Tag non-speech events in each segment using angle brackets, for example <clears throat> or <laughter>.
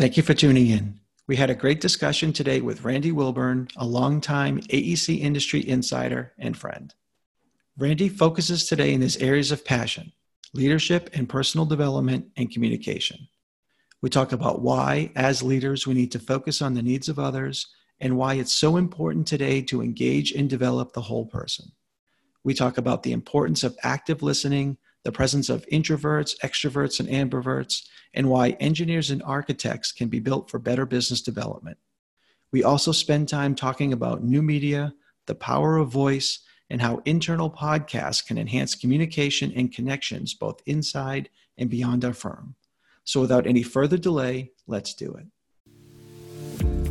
Thank you for tuning in. We had a great discussion today with Randy Wilburn, a longtime AEC industry insider and friend. Randy focuses today in his areas of passion leadership and personal development and communication. We talk about why, as leaders, we need to focus on the needs of others and why it's so important today to engage and develop the whole person. We talk about the importance of active listening, the presence of introverts, extroverts, and ambiverts, and why engineers and architects can be built for better business development. We also spend time talking about new media, the power of voice, and how internal podcasts can enhance communication and connections both inside and beyond our firm. So, without any further delay, let's do it.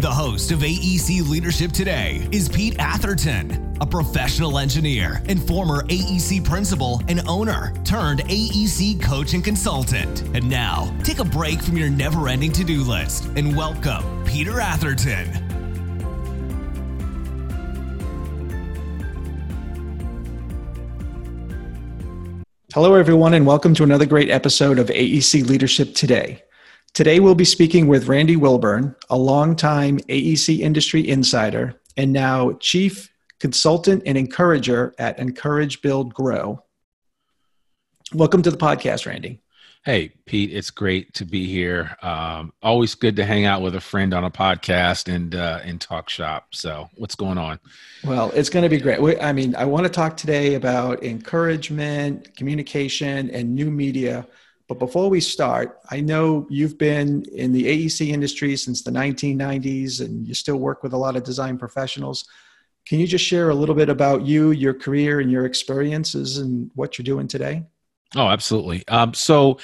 The host of AEC Leadership Today is Pete Atherton, a professional engineer and former AEC principal and owner turned AEC coach and consultant. And now, take a break from your never ending to do list and welcome Peter Atherton. Hello, everyone, and welcome to another great episode of AEC Leadership Today. Today, we'll be speaking with Randy Wilburn, a longtime AEC industry insider and now chief consultant and encourager at Encourage Build Grow. Welcome to the podcast, Randy. Hey, Pete, it's great to be here. Um, always good to hang out with a friend on a podcast and uh, and talk shop. So, what's going on? Well, it's going to be great. We, I mean, I want to talk today about encouragement, communication, and new media but before we start, I know you've been in the AEC industry since the 1990s and you still work with a lot of design professionals. Can you just share a little bit about you, your career, and your experiences and what you're doing today? Oh, absolutely. Um, so,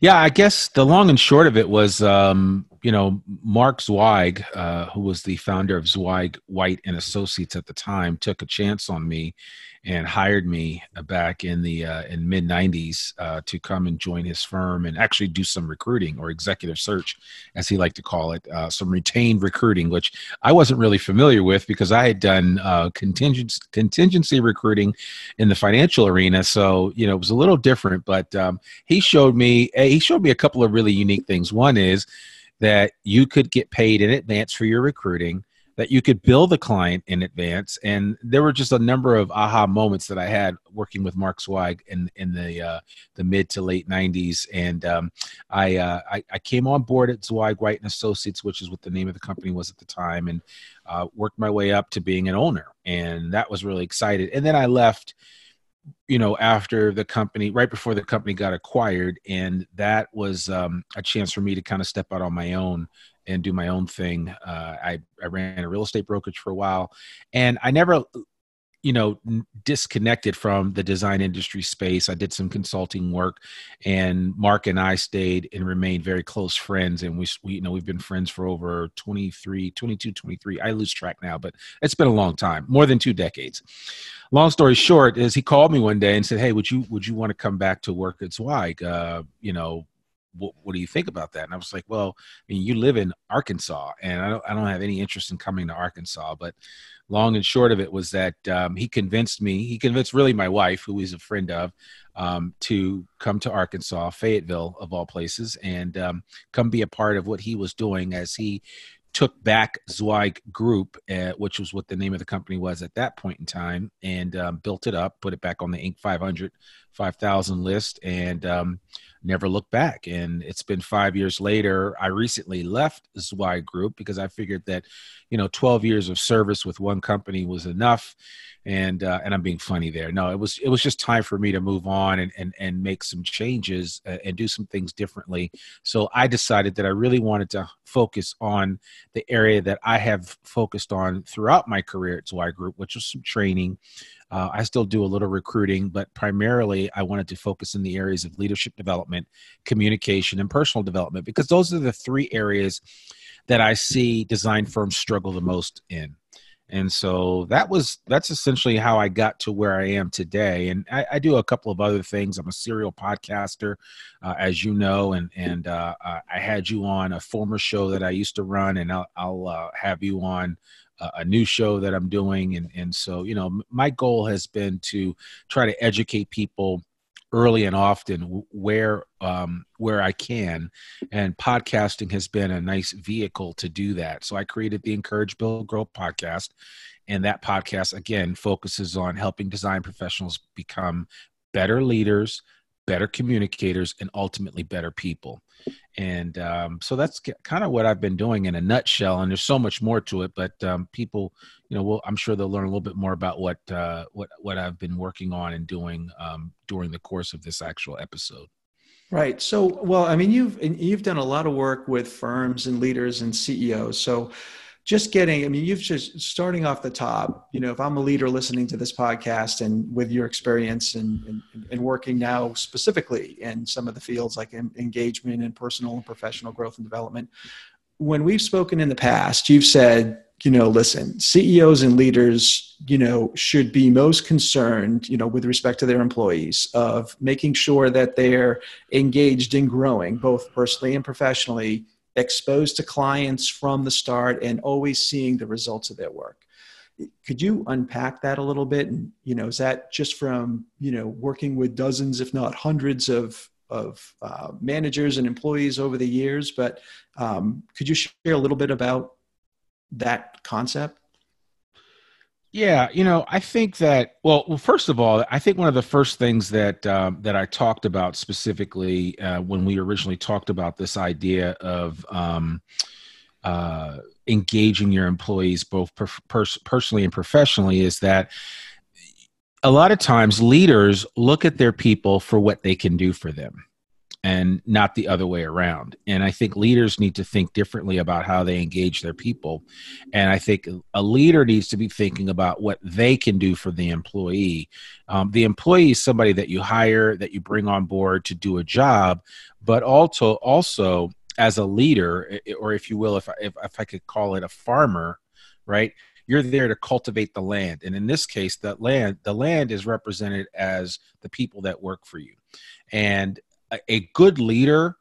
yeah, I guess the long and short of it was, um, you know, Mark Zweig, uh, who was the founder of Zweig White and Associates at the time, took a chance on me and hired me uh, back in the uh, in mid 90s uh, to come and join his firm and actually do some recruiting or executive search as he liked to call it uh, some retained recruiting which i wasn't really familiar with because i had done uh, contingency contingency recruiting in the financial arena. So you know it was a little different but um, he showed me he showed me a couple of really unique things. One is that you could get paid in advance for your recruiting that you could bill the client in advance. And there were just a number of aha moments that I had working with Mark Zweig in in the uh, the mid to late '90s. And um, I, uh, I, I came on board at Zweig White and Associates, which is what the name of the company was at the time, and uh, worked my way up to being an owner. And that was really excited. And then I left you know after the company right before the company got acquired and that was um, a chance for me to kind of step out on my own and do my own thing. Uh, I, I ran a real estate brokerage for a while, and I never, you know, disconnected from the design industry space. I did some consulting work, and Mark and I stayed and remained very close friends. And we, we you know, we've been friends for over 23, 22, 23. I lose track now, but it's been a long time, more than two decades. Long story short is he called me one day and said, "Hey, would you would you want to come back to work at Zweig? Uh, you know, what, what do you think about that? And I was like, well, I mean, you live in Arkansas, and I don't, I don't have any interest in coming to Arkansas. But long and short of it was that um, he convinced me, he convinced really my wife, who he's a friend of, um, to come to Arkansas, Fayetteville, of all places, and um, come be a part of what he was doing as he took back Zweig Group, uh, which was what the name of the company was at that point in time, and um, built it up, put it back on the Inc. 500, 5000 list, and um, never looked back. And it's been five years later. I recently left Zweig Group because I figured that, you know, 12 years of service with one company was enough. And uh, and I'm being funny there. No, it was it was just time for me to move on and and, and make some changes uh, and do some things differently. So I decided that I really wanted to focus on the area that I have focused on throughout my career at Zweig Group, which was some training, uh, I still do a little recruiting, but primarily I wanted to focus in the areas of leadership development, communication, and personal development because those are the three areas that I see design firms struggle the most in. and so that was that's essentially how i got to where i am today and i, I do a couple of other things i'm a serial podcaster uh, as you know and and uh, i had you on a former show that i used to run and i'll, I'll uh, have you on a new show that i'm doing and and so you know my goal has been to try to educate people early and often where um, where I can, and podcasting has been a nice vehicle to do that. So I created the Encourage Build Grow podcast, and that podcast again focuses on helping design professionals become better leaders, better communicators, and ultimately better people. And um, so that's kind of what I've been doing in a nutshell. And there's so much more to it, but um, people, you know, will I'm sure they'll learn a little bit more about what uh, what what I've been working on and doing um, during the course of this actual episode. Right. So, well, I mean, you've you've done a lot of work with firms and leaders and CEOs. So, just getting i mean you've just starting off the top you know if i'm a leader listening to this podcast and with your experience and, and, working now specifically in some of the fields like engagement and personal and professional growth and development when we've spoken in the past you've said you know listen ceos and leaders you know should be most concerned you know with respect to their employees of making sure that they're engaged in growing both personally and professionally exposed to clients from the start and always seeing the results of their work. Could you unpack that a little bit? And you know is that just from you know working with dozens if not hundreds of of uh, managers and employees over the years? But um, could you share a little bit about that concept yeah, you know, I think that well, well, first of all, I think one of the first things that um, that I talked about specifically uh, when we originally talked about this idea of um, uh, engaging your employees both per- pers- personally and professionally is that a lot of times leaders look at their people for what they can do for them and not the other way around. And I think leaders need to think differently about how they engage their people. And I think a leader needs to be thinking about what they can do for the employee. Um, the employee is somebody that you hire, that you bring on board to do a job, but also also as a leader, or if you will, if I, if, if I could call it a farmer, right? You're there to cultivate the land, and in this case, that land, the land is represented as the people that work for you, and a good leader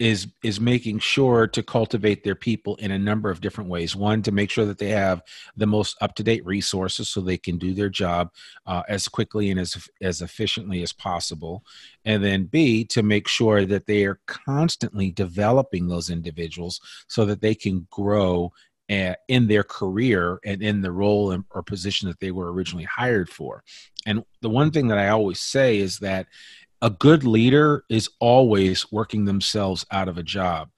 is is making sure to cultivate their people in a number of different ways. One to make sure that they have the most up-to-date resources so they can do their job uh, as quickly and as as efficiently as possible. And then b to make sure that they are constantly developing those individuals so that they can grow uh, in their career and in the role or position that they were originally hired for. And the one thing that i always say is that a good leader is always working themselves out of a job.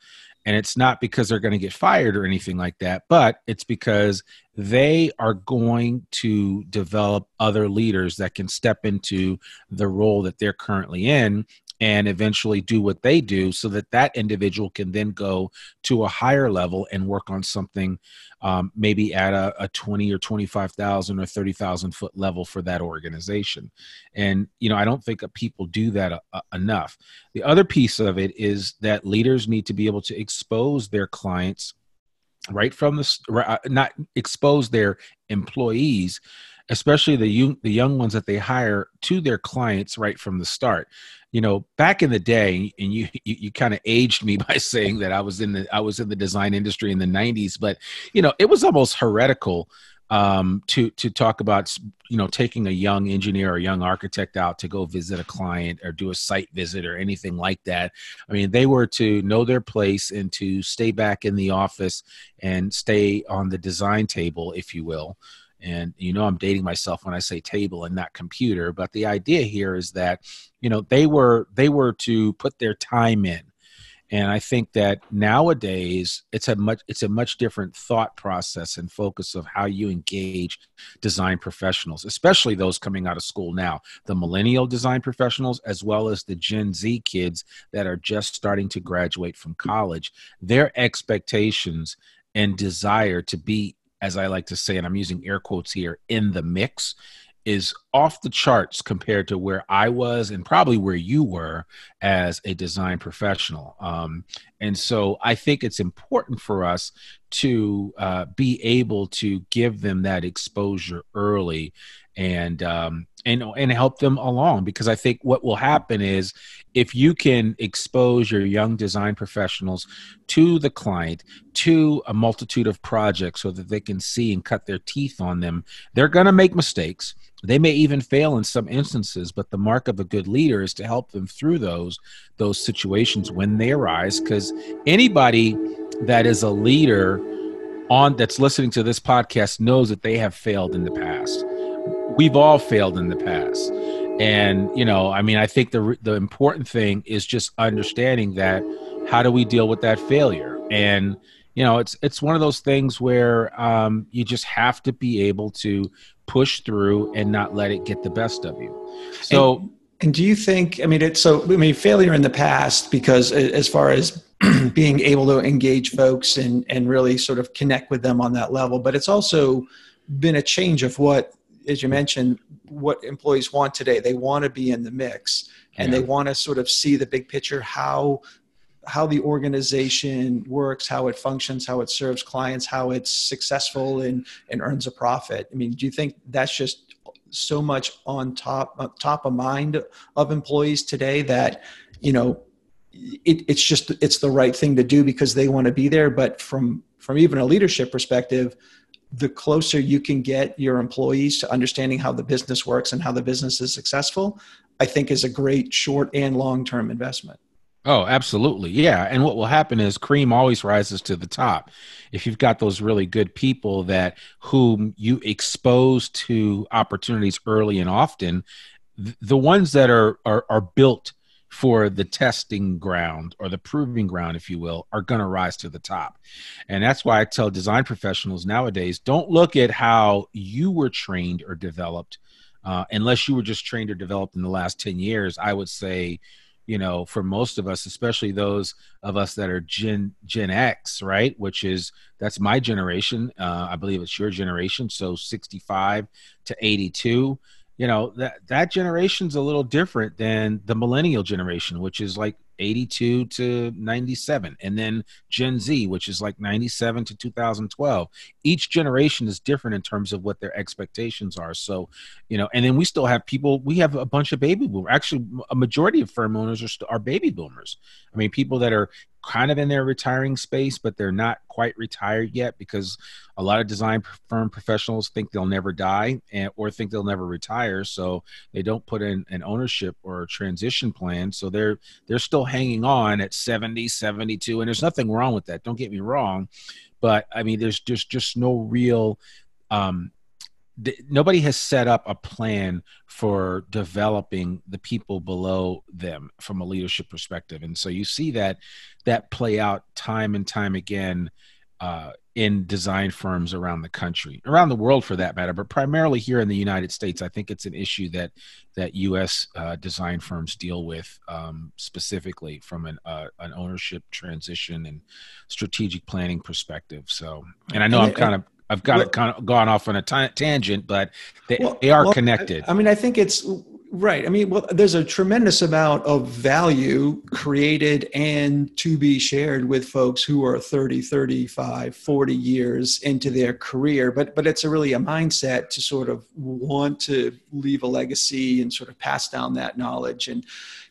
And it's not because they're going to get fired or anything like that, but it's because they are going to develop other leaders that can step into the role that they're currently in and eventually do what they do so that that individual can then go to a higher level and work on something um, maybe at a, a 20 or 25,000 or 30,000 foot level for that organization. And, you know, I don't think people do that uh, uh, enough. The other piece of it is that leaders need to be able to expose their clients right from the, uh, not expose their employees especially the young, the young ones that they hire to their clients right from the start you know back in the day and you you, you kind of aged me <laughs> by saying that i was in the i was in the design industry in the 90s but you know it was almost heretical um, to to talk about you know taking a young engineer or young architect out to go visit a client or do a site visit or anything like that. I mean, they were to know their place and to stay back in the office and stay on the design table, if you will and you know i'm dating myself when i say table and not computer but the idea here is that you know they were they were to put their time in. And i think that nowadays it's a much it's a much different thought process and focus of how you engage design professionals especially those coming out of school now the millennial design professionals as well as the gen z kids that are just starting to graduate from college. Their expectations and desire to be as I like to say, and I'm using air quotes here, in the mix is off the charts compared to where I was and probably where you were as a design professional. Um, and so I think it's important for us to uh, be able to give them that exposure early and um, and and help them along because I think what will happen is if you can expose your young design professionals to the client to a multitude of projects so that they can see and cut their teeth on them they're going to make mistakes. They may even fail in some instances but the mark of a good leader is to help them through those those situations when they arise because anybody that is a leader on that's listening to this podcast knows that they have failed in the past we've all failed in the past. And you know i mean i think the the important thing is just understanding that how do we deal with that failure? And you know it's it's one of those things where um, you just have to be able to push through and not let it get the best of you. So and, and do you think i mean it's so i mean failure in the past because as far as <clears throat> being able to engage folks and and really sort of connect with them on that level but it's also been a change of what as you mentioned, what employees want today. They want to be in the mix and yeah. they want to sort of see the big picture, how how the organization works, how it functions, how it serves clients, how it's successful and, and earns a profit. I mean, do you think that's just so much on top uh, top of mind of employees today that you know it, it's just it's the right thing to do because they want to be there but from from even a leadership perspective the closer you can get your employees to understanding how the business works and how the business is successful, I think is a great short and long term investment. Oh, absolutely. Yeah. And what will happen is cream always rises to the top. If you've got those really good people that whom you expose to opportunities early and often, the ones that are are, are built for the testing ground or the proving ground, if you will, are going to rise to the top. And that's why I tell design professionals nowadays don't look at how you were trained or developed. Uh, unless you were just trained or developed in the last 10 years, I would say, you know, for most of us, especially those of us that are Gen Gen X, right, which is that's my generation. Uh, I believe it's your generation, so 65 to 82 you know that that generation's a little different than the millennial generation which is like 82 to 97 and then gen z which is like 97 to 2012 each generation is different in terms of what their expectations are. So you know and then we still have people we have a bunch of baby boomers actually a majority of firm owners are, are baby boomers. I mean people that are kind of in their retiring space, but they're not quite retired yet because a lot of design firm professionals think they'll never die and, or think they'll never retire. So they don't put in an ownership or transition plan. So they're they're still hanging on at 70, 72. And there's nothing wrong with that. Don't get me wrong. But I mean, there's just just no real um, nobody has set up a plan for developing the people below them from a leadership perspective. And so you see that that play out time and time again uh, in design firms around the country around the world for that matter but primarily here in the united states. I think it's an issue that that us uh, design firms deal with um, specifically from an, uh, an ownership transition and strategic planning perspective. So and i know i'm kind of I've got well, it kind of gone off on a t- tangent, but they, well, they are well, connected. I, I mean, I think it's right. I mean, well, there's a tremendous amount of value created and to be shared with folks who are 30, 35, 40 years into their career. But but it's a really a mindset to sort of want to leave a legacy and sort of pass down that knowledge. And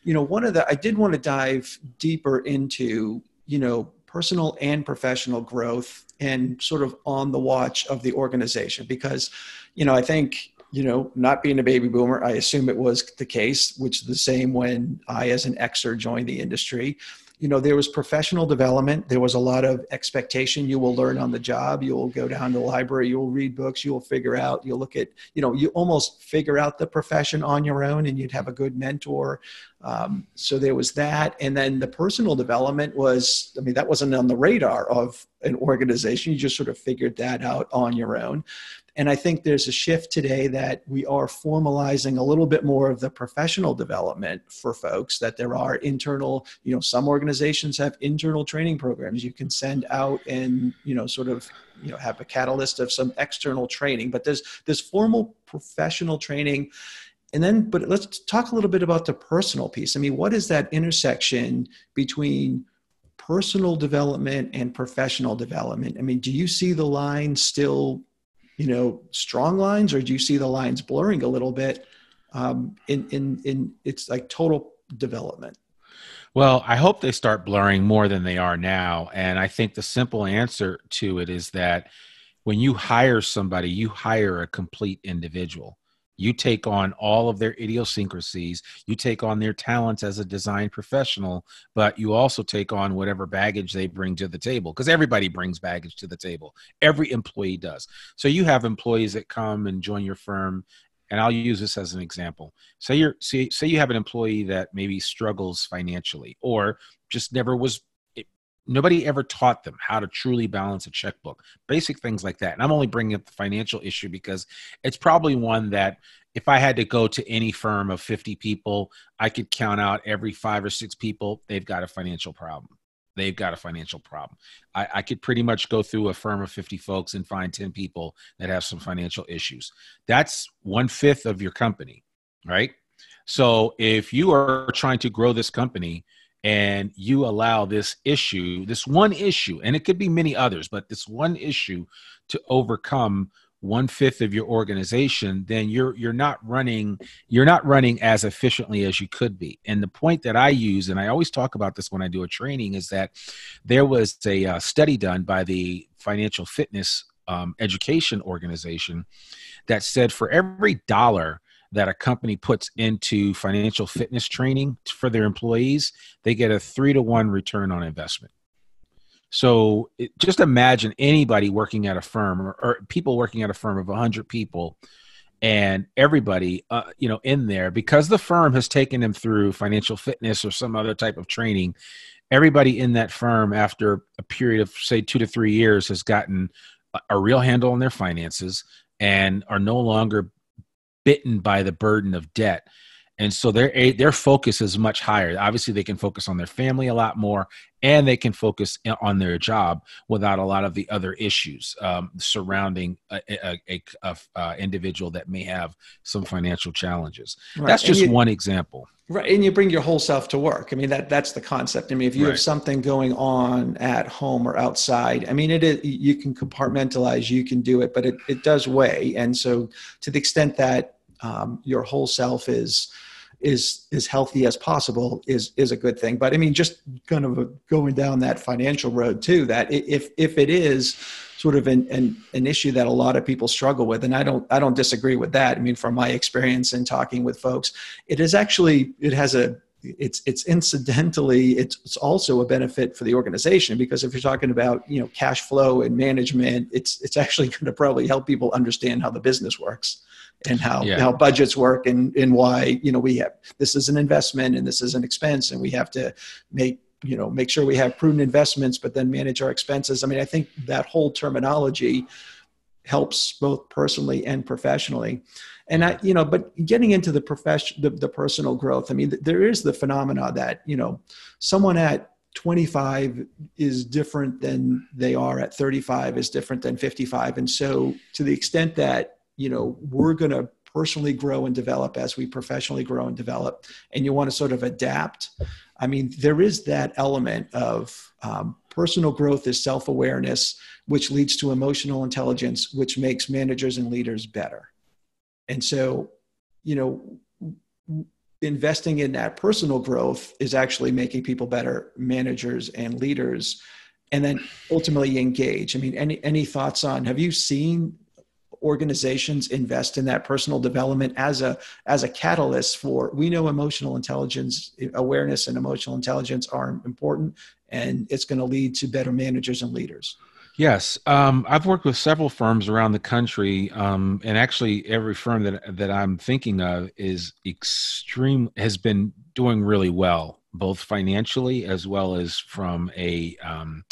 you know, one of the I did want to dive deeper into you know personal and professional growth and sort of on the watch of the organization. Because you know i think you know not being a baby boomer i assume it was the case which is the same when i as an xer joined the industry you know there was professional development. There was a lot of expectation. You will learn on the job. You'll go down to the library. You'll read books. You'll figure out. You'll look at you know you almost figure out the profession on your own and you'd have a good mentor. Um, so there was that. And then the personal development was i mean that wasn't on the radar of an organization. You just sort of figured that out on your own And I think there's a shift today that we are formalizing a little bit more of the professional development for folks, that there are internal, you know, some organizations have internal training programs. You can send out and, you know, sort of, you know, have a catalyst of some external training. But there's this formal professional training. And then but let's talk a little bit about the personal piece. I mean what is that intersection between personal development and professional development? I mean do you see the line still you know strong lines or do you see the lines blurring a little bit? Um, in in in it's like total development. Well i hope they start blurring more than they are now. And i think the simple answer to it is that when you hire somebody you hire a complete individual you take on all of their idiosyncrasies. You take on their talents as a design professional but you also take on whatever baggage they bring to the table because everybody brings baggage to the table. Every employee does. So you have employees that come and join your firm and I'll use this as an example. Say you're say, say you have an employee that maybe struggles financially or just never was nobody ever taught them how to truly balance a checkbook basic things like that. And i'm only bringing up the financial issue because it's probably one that if i had to go to any firm of 50 people i could count out every five or six people they've got a financial problem. They've got a financial problem. I, I could pretty much go through a firm of 50 folks and find 10 people that have some financial issues. That's one fifth of your company right? So if you are trying to grow this company and you allow this issue, this one issue, and it could be many others, but this one issue to overcome one fifth of your organization, then you're you're not running you're not running as efficiently as you could be. And the point that I use, and I always talk about this when I do a training, is that there was a uh, study done by the Financial Fitness um, Education Organization that said for every dollar that a company puts into financial fitness training for their employees, they get a three to one return on investment. So it, just imagine anybody working at a firm or, or, people working at a firm of 100 people and everybody uh, you know in there because the firm has taken them through financial fitness or some other type of training everybody in that firm after a period of say 2 to 3 years has gotten a, a real handle on their finances and are no longer bitten by the burden of debt. And so their their focus is much higher. Obviously they can focus on their family a lot more and they can focus on their job without a lot of the other issues um, surrounding a, a, a, a individual that may have some financial challenges. Right. that's just you, one example. Right. And you bring your whole self to work. I mean that that's the concept. I mean if you right. have something going on at home or outside i mean it is, you can compartmentalize you can do it but it, it does weigh. And so to the extent that um, your whole self is is as healthy as possible is is a good thing. But I mean, just kind of going down that financial road too. That if if it is sort of an, an an issue that a lot of people struggle with, and I don't I don't disagree with that. I mean, from my experience in talking with folks, it is actually it has a it's it's incidentally it's, it's also a benefit for the organization because if you're talking about you know cash flow and management it's it's actually <laughs> going to probably help people understand how the business works and how yeah. how budgets work and and why you know we have this is an investment and this is an expense and we have to make you know make sure we have prudent investments but then manage our expenses. I mean i think that whole terminology helps both personally and professionally. And i you know but getting into the profession the, the personal growth i mean there is the phenomena that you know someone at 25 is different than they are at 35 is different than 55 and so to the extent that you know we're going to personally grow and develop as we professionally grow and develop and you want to sort of adapt. I mean there is that element of um, personal growth is self-awareness which leads to emotional intelligence which makes managers and leaders better. And so you know investing in that personal growth is actually making people better managers and leaders and then ultimately engage. I mean any any thoughts on have you seen organizations invest in that personal development as a as a catalyst for we know emotional intelligence awareness and emotional intelligence are important and it's going to lead to better managers and leaders. Yes, um, I've worked with several firms around the country, um, and actually, every firm that that I'm thinking of is extreme has been doing really well, both financially as well as from a um,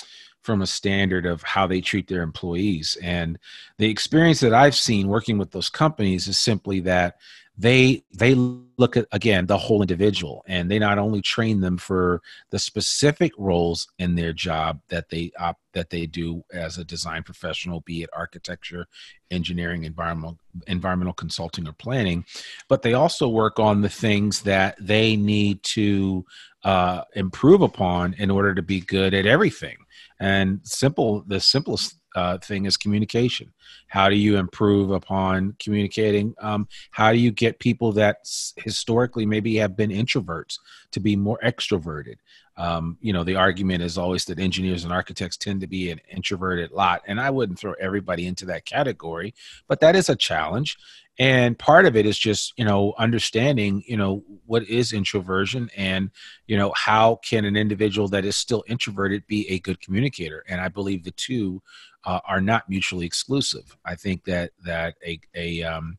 from a standard of how they treat their employees. And the experience that I've seen working with those companies is simply that they they look at again the whole individual and they not only train them for the specific roles in their job that they op, that they do as a design professional be it architecture engineering environmental environmental consulting or planning but they also work on the things that they need to uh, improve upon in order to be good at everything and simple the simplest uh, thing is communication. How do you improve upon communicating? Um, how do you get people that historically maybe have been introverts to be more extroverted? Um, you know, the argument is always that engineers and architects tend to be an introverted lot, and I wouldn't throw everybody into that category, but that is a challenge. And part of it is just you know understanding you know what is introversion and you know how can an individual that is still introverted be a good communicator? And i believe the two uh, are not mutually exclusive. I think that that a, a um,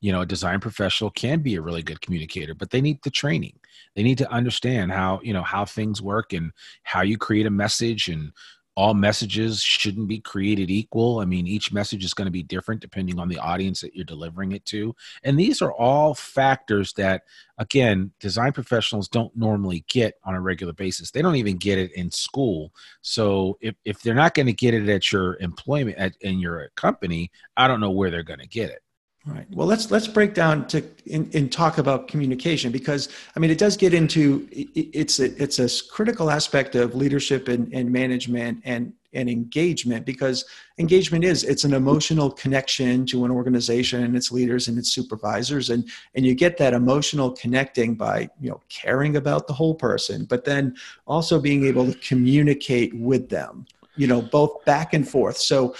you know a design professional can be a really good communicator but they need the training they need to understand how you know how things work and how you create a message and all messages shouldn't be created equal. I mean, each message is going to be different depending on the audience that you're delivering it to. And these are all factors that, again, design professionals don't normally get on a regular basis. They don't even get it in school. So if, if they're not going to get it at your employment, at, in your company, I don't know where they're going to get it. Right. Well, let's let's break down to in and talk about communication because I mean it does get into it's a it's a critical aspect of leadership and, and management and and engagement because engagement is it's an emotional connection to an organization and its leaders and its supervisors and and you get that emotional connecting by you know caring about the whole person but then also being able to communicate with them you know both back and forth so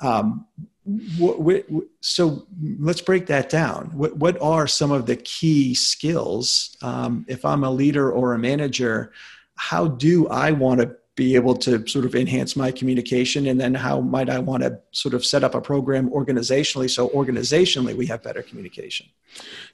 um, so let's break that down. What, what are some of the key skills? Um, if I'm a leader or a manager, how do I want to be able to sort of enhance my communication and then how might i want to sort of set up a program organizationally so organizationally we have better communication?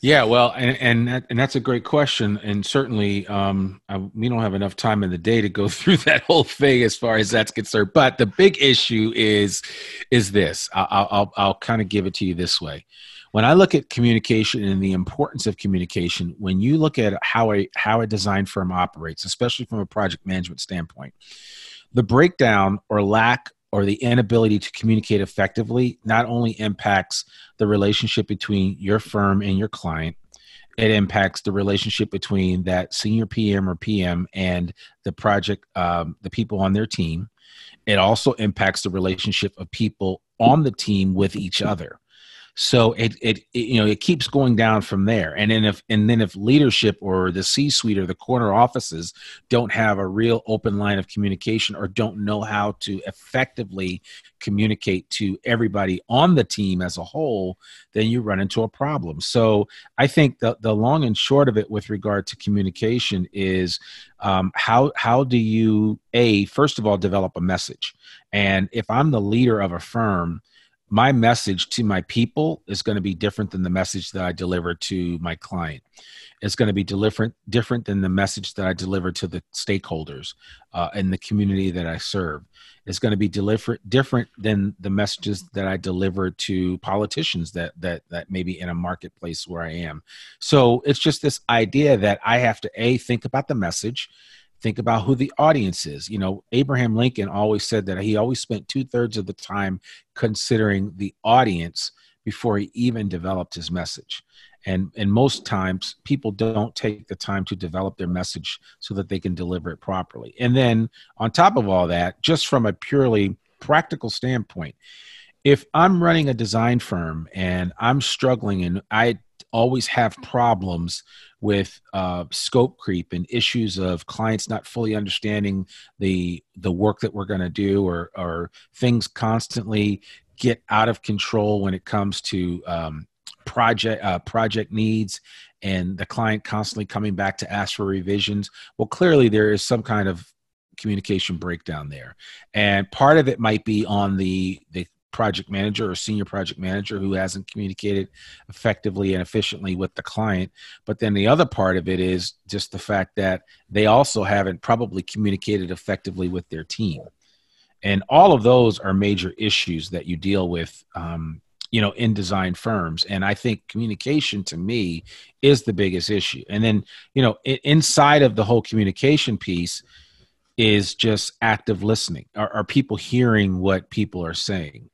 Yeah well and and, that, and that's a great question and certainly um, I, we don't have enough time in the day to go <laughs> through that whole thing as far as that's concerned but the big issue is is this. I'll i'll, I'll kind of give it to you this way when I look at communication and the importance of communication, when you look at how a how a design firm operates, especially from a project management standpoint, the breakdown or lack or the inability to communicate effectively not only impacts the relationship between your firm and your client, it impacts the relationship between that senior PM or PM and the project, um, the people on their team. It also impacts the relationship of people on the team with each other so it, it, it you know it keeps going down from there. And then if and then if leadership or the c suite or the corner offices don't have a real open line of communication or don't know how to effectively communicate to everybody on the team as a whole then you run into a problem. So i think the, the long and short of it with regard to communication is um, how how do you a first of all develop a message. And if i'm the leader of a firm my message to my people is going to be different than the message that I deliver to my client. It's going to be different different than the message that I deliver to the stakeholders uh, in the community that I serve. It's going to be deliver, different than the messages that I deliver to politicians that that that maybe in a marketplace where I am. So it's just this idea that I have to a think about the message think about who the audience is. You know, Abraham Lincoln always said that he always spent two thirds of the time considering the audience before he even developed his message. And, and most times people don't take the time to develop their message so that they can deliver it properly. And then on top of all that, just from a purely practical standpoint, if I'm running a design firm and I'm struggling and I always have problems with uh, scope creep and issues of clients not fully understanding the the work that we're going to do or or things constantly get out of control when it comes to um, project uh, project needs and the client constantly coming back to ask for revisions. Well clearly there is some kind of communication breakdown there. And part of it might be on the the project manager or senior project manager who hasn't communicated effectively and efficiently with the client. But then the other part of it is just the fact that they also haven't probably communicated effectively with their team. and all of those are major issues that you deal with um, you know in design firms and i think communication to me is the biggest issue and then you know inside of the whole communication piece is just active listening are, are people hearing what people are saying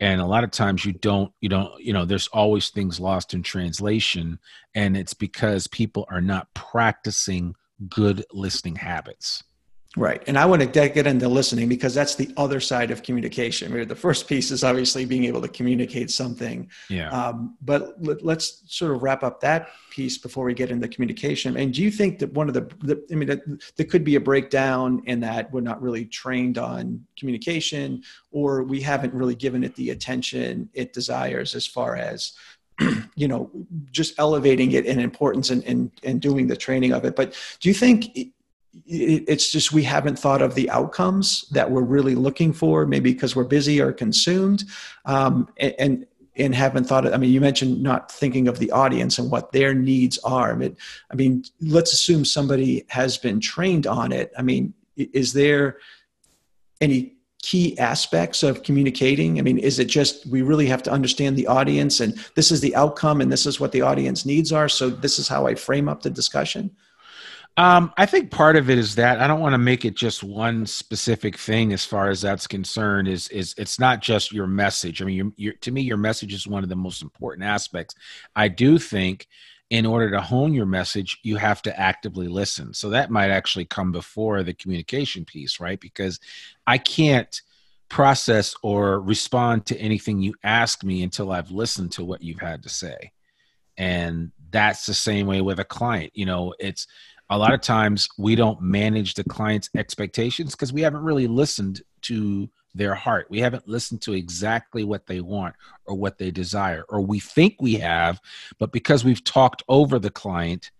and a lot of times you don't you don't you know there's always things lost in translation and it's because people are not practicing good listening habits Right. And I want to get into listening because that's the other side of communication. The first piece is obviously being able to communicate something. Yeah. Um, but let, us sort of wrap up that piece before we get into communication. And do you think that one of the, the I mean, that, there could be a breakdown in that we're not really trained on communication or we haven't really given it the attention it desires as far as <clears throat> you know just elevating it in importance and, and and doing the training of it but do you think it's just we haven't thought of the outcomes that we're really looking for maybe because we're busy or consumed um, and and haven't thought of, i mean you mentioned not thinking of the audience and what their needs are I mean, I mean let's assume somebody has been trained on it. I mean is there any key aspects of communicating? I mean is it just we really have to understand the audience and this is the outcome and this is what the audience needs are so this is how i frame up the discussion um, I think part of it is that I don't want to make it just one specific thing as far as that's concerned. Is is it's not just your message. I mean, to me, your message is one of the most important aspects. I do think in order to hone your message, you have to actively listen. So that might actually come before the communication piece, right? Because I can't process or respond to anything you ask me until I've listened to what you've had to say. And that's the same way with a client. You know, it's a lot of times we don't manage the client's expectations because we haven't really listened to their heart. We haven't listened to exactly what they want or what they desire, or we think we have, but because we've talked over the client,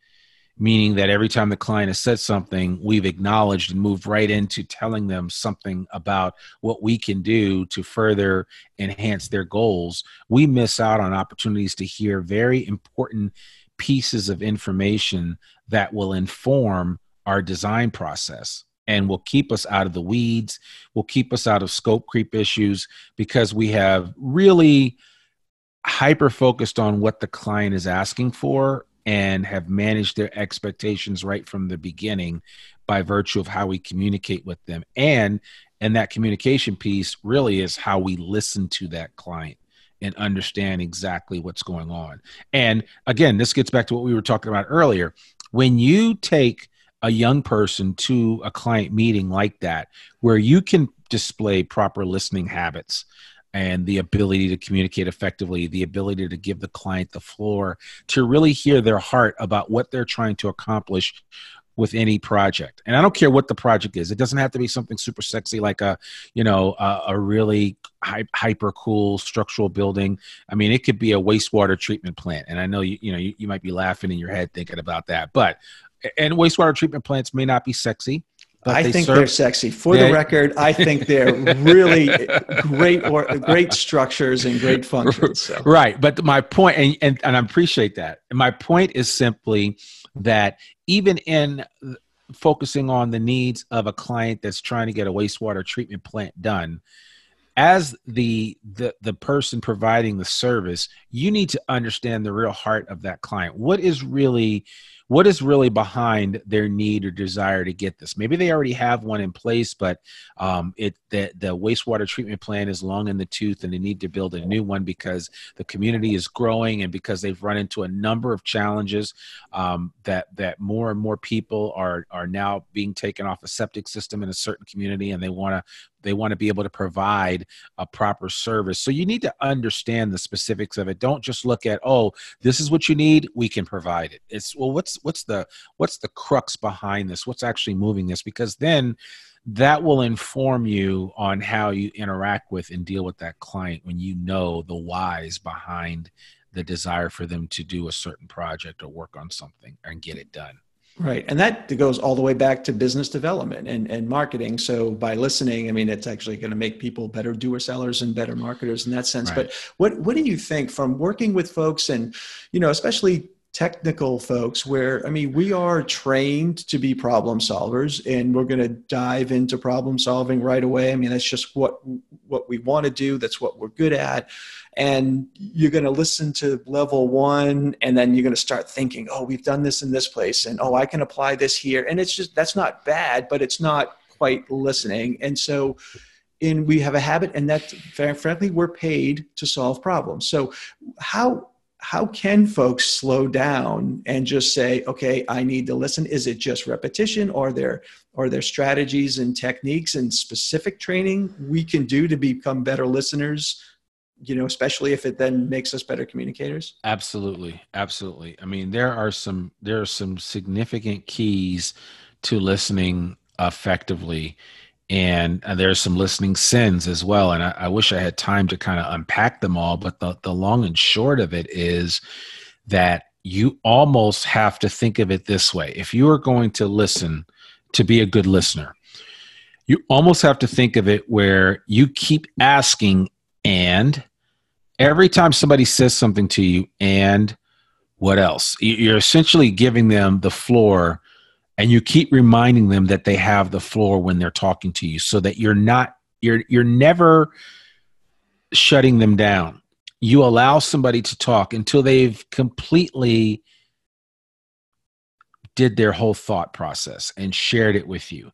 meaning that every time the client has said something, we've acknowledged and moved right into telling them something about what we can do to further enhance their goals, we miss out on opportunities to hear very important pieces of information that will inform our design process and will keep us out of the weeds, will keep us out of scope creep issues because we have really hyper focused on what the client is asking for and have managed their expectations right from the beginning by virtue of how we communicate with them. And and that communication piece really is how we listen to that client and understand exactly what's going on. And again this gets back to what we were talking about earlier. When you take a young person to a client meeting like that where you can display proper listening habits and the ability to communicate effectively, the ability to give the client the floor to really hear their heart about what they're trying to accomplish with any project. And I don't care what the project is. It doesn't have to be something super sexy like a, you know, a, a really hyper cool structural building. I mean, it could be a wastewater treatment plant. And I know you, you know, you, you might be laughing in your head thinking about that, but and wastewater treatment plants may not be sexy. I they think serve, they're sexy. For they, the record, I <laughs> think they're really great or great structures and great functions. So. Right, but my point, and, and and I appreciate that. And my point is simply that even in focusing on the needs of a client that's trying to get a wastewater treatment plant done, as the the the person providing the service you need to understand the real heart of that client. What is really what is really behind their need or desire to get this? Maybe they already have one in place but um, it the, the wastewater treatment plan is long in the tooth and they need to build a new one because the community is growing and because they've run into a number of challenges um, that that more and more people are are now being taken off a septic system in a certain community and they want to they want to be able to provide a proper service. So you need to understand the specifics of it. Don't just look at oh this is what you need we can provide it. It's well what's what's the what's the crux behind this? What's actually moving this? Because then that will inform you on how you interact with and deal with that client when you know the whys behind the desire for them to do a certain project or work on something and get it done Right. And that goes all the way back to business development and, and marketing. So by listening, I mean, it's actually going to make people better doer sellers and better marketers in that sense. Right. But what, what do you think from working with folks and, you know, especially technical folks where i mean we are trained to be problem solvers and we're going to dive into problem solving right away i mean that's just what what we want to do that's what we're good at and you're going to listen to level one and then you're going to start thinking oh we've done this in this place and oh i can apply this here. And it's just that's not bad but it's not quite listening. And so in we have a habit and that frankly we're paid to solve problems. So how how can folks slow down and just say okay i need to listen is it just repetition? Or there are there strategies and techniques and specific training we can do to become better listeners you know especially if it then makes us better communicators absolutely absolutely i mean there are some there are some significant keys to listening effectively and, uh, and there's some listening sins as well. And I, I wish I had time to kind of unpack them all, but the, the long and short of it is that you almost have to think of it this way. If you are going to listen to be a good listener, you almost have to think of it where you keep asking and every time somebody says something to you and what else? You're essentially giving them the floor and you keep reminding them that they have the floor when they're talking to you so that you're not you're you're never shutting them down. You allow somebody to talk until they've completely did their whole thought process and shared it with you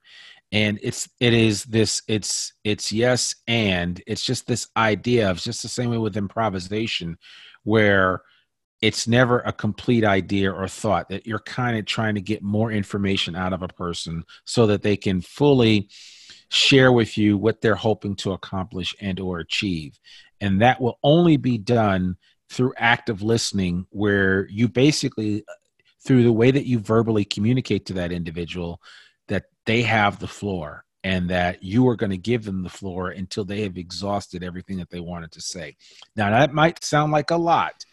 and it's it is this it's it's yes and it's just this idea of just the same way with improvisation where it's never a complete idea or thought that you're kind of trying to get more information out of a person so that they can fully share with you what they're hoping to accomplish and or achieve. And that will only be done through active listening where you basically uh, through the way that you verbally communicate to that individual they have the floor and that you are going to give them the floor until they have exhausted everything that they wanted to say now that might sound like a lot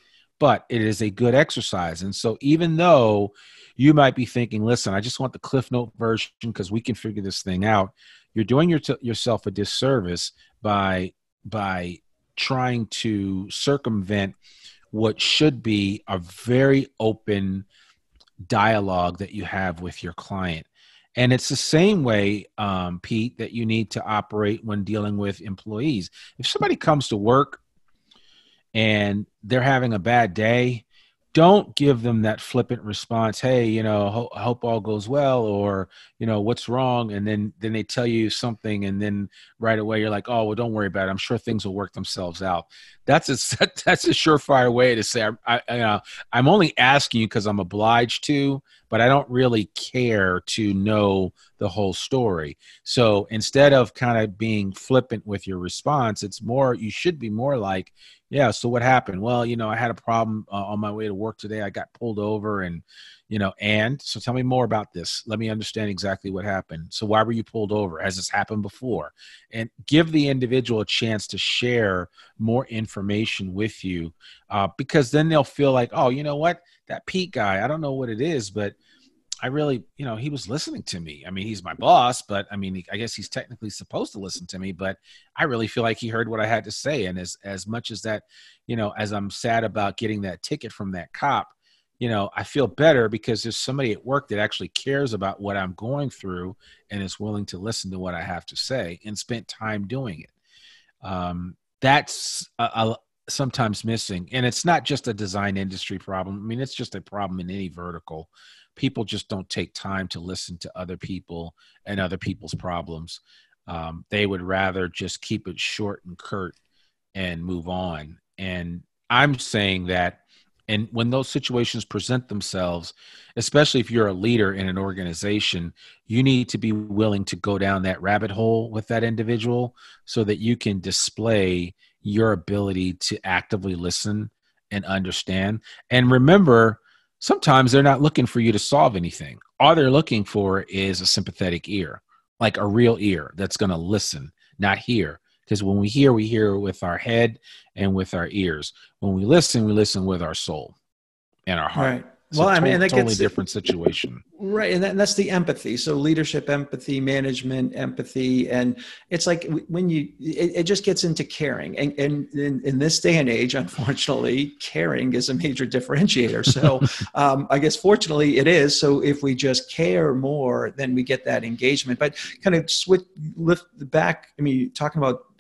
but it is a good exercise. And so even though you might be thinking, listen, I just want the Cliff Note version because we can figure this thing out, you're doing your t- yourself a disservice by by trying to circumvent what should be a very open dialogue that you have with your client. And it's the same way, um, Pete, that you need to operate when dealing with employees. If somebody comes to work and they're having a bad day, don't give them that flippant response hey you know ho- hope all goes well or you know what's wrong? And then then they tell you something and then right away you're like oh well don't worry about it. I'm sure things will work themselves out. That's a <laughs> that's a surefire way to say i, I uh, i'm only asking you because i'm obliged to but i don't really care to know the whole story. So instead of kind of being flippant with your response it's more you should be more like yeah so what happened? Well you know i had a problem uh, on my way to work today. I got pulled over and you know and so tell me more about this. Let me understand exactly what happened. So why were you pulled over? Has this happened before? And give the individual a chance to share more information with you uh, because then they'll feel like oh you know what? That pete guy i don't know what it is but I really, you know, he was listening to me. I mean, he's my boss, but I mean, I guess he's technically supposed to listen to me, but I really feel like he heard what I had to say. And as, as much as that, you know, as I'm sad about getting that ticket from that cop, you know, I feel better because there's somebody at work that actually cares about what I'm going through and is willing to listen to what I have to say and spent time doing it. Um, that's a, a, sometimes missing. And it's not just a design industry problem. I mean, it's just a problem in any vertical people just don't take time to listen to other people and other people's problems. Um, they would rather just keep it short and curt and move on. And I'm saying that, and when those situations present themselves, especially if you're a leader in an organization, you need to be willing to go down that rabbit hole with that individual so that you can display your ability to actively listen and understand. And remember, sometimes they're not looking for you to solve anything. All they're looking for is a sympathetic ear, like a real ear that's going to listen, not hear. Because when we hear, we hear with our head and with our ears. When we listen, we listen with our soul and our heart. Right. Well, I mean, to- totally gets, different situation. Right, and, that, and, that's the empathy. So leadership, empathy, management, empathy, and it's like when you, it, it just gets into caring. And, and in, in, this day and age, unfortunately, caring is a major differentiator. So <laughs> um, I guess fortunately it is. So if we just care more, then we get that engagement. But kind of switch, lift the back. I mean, talking about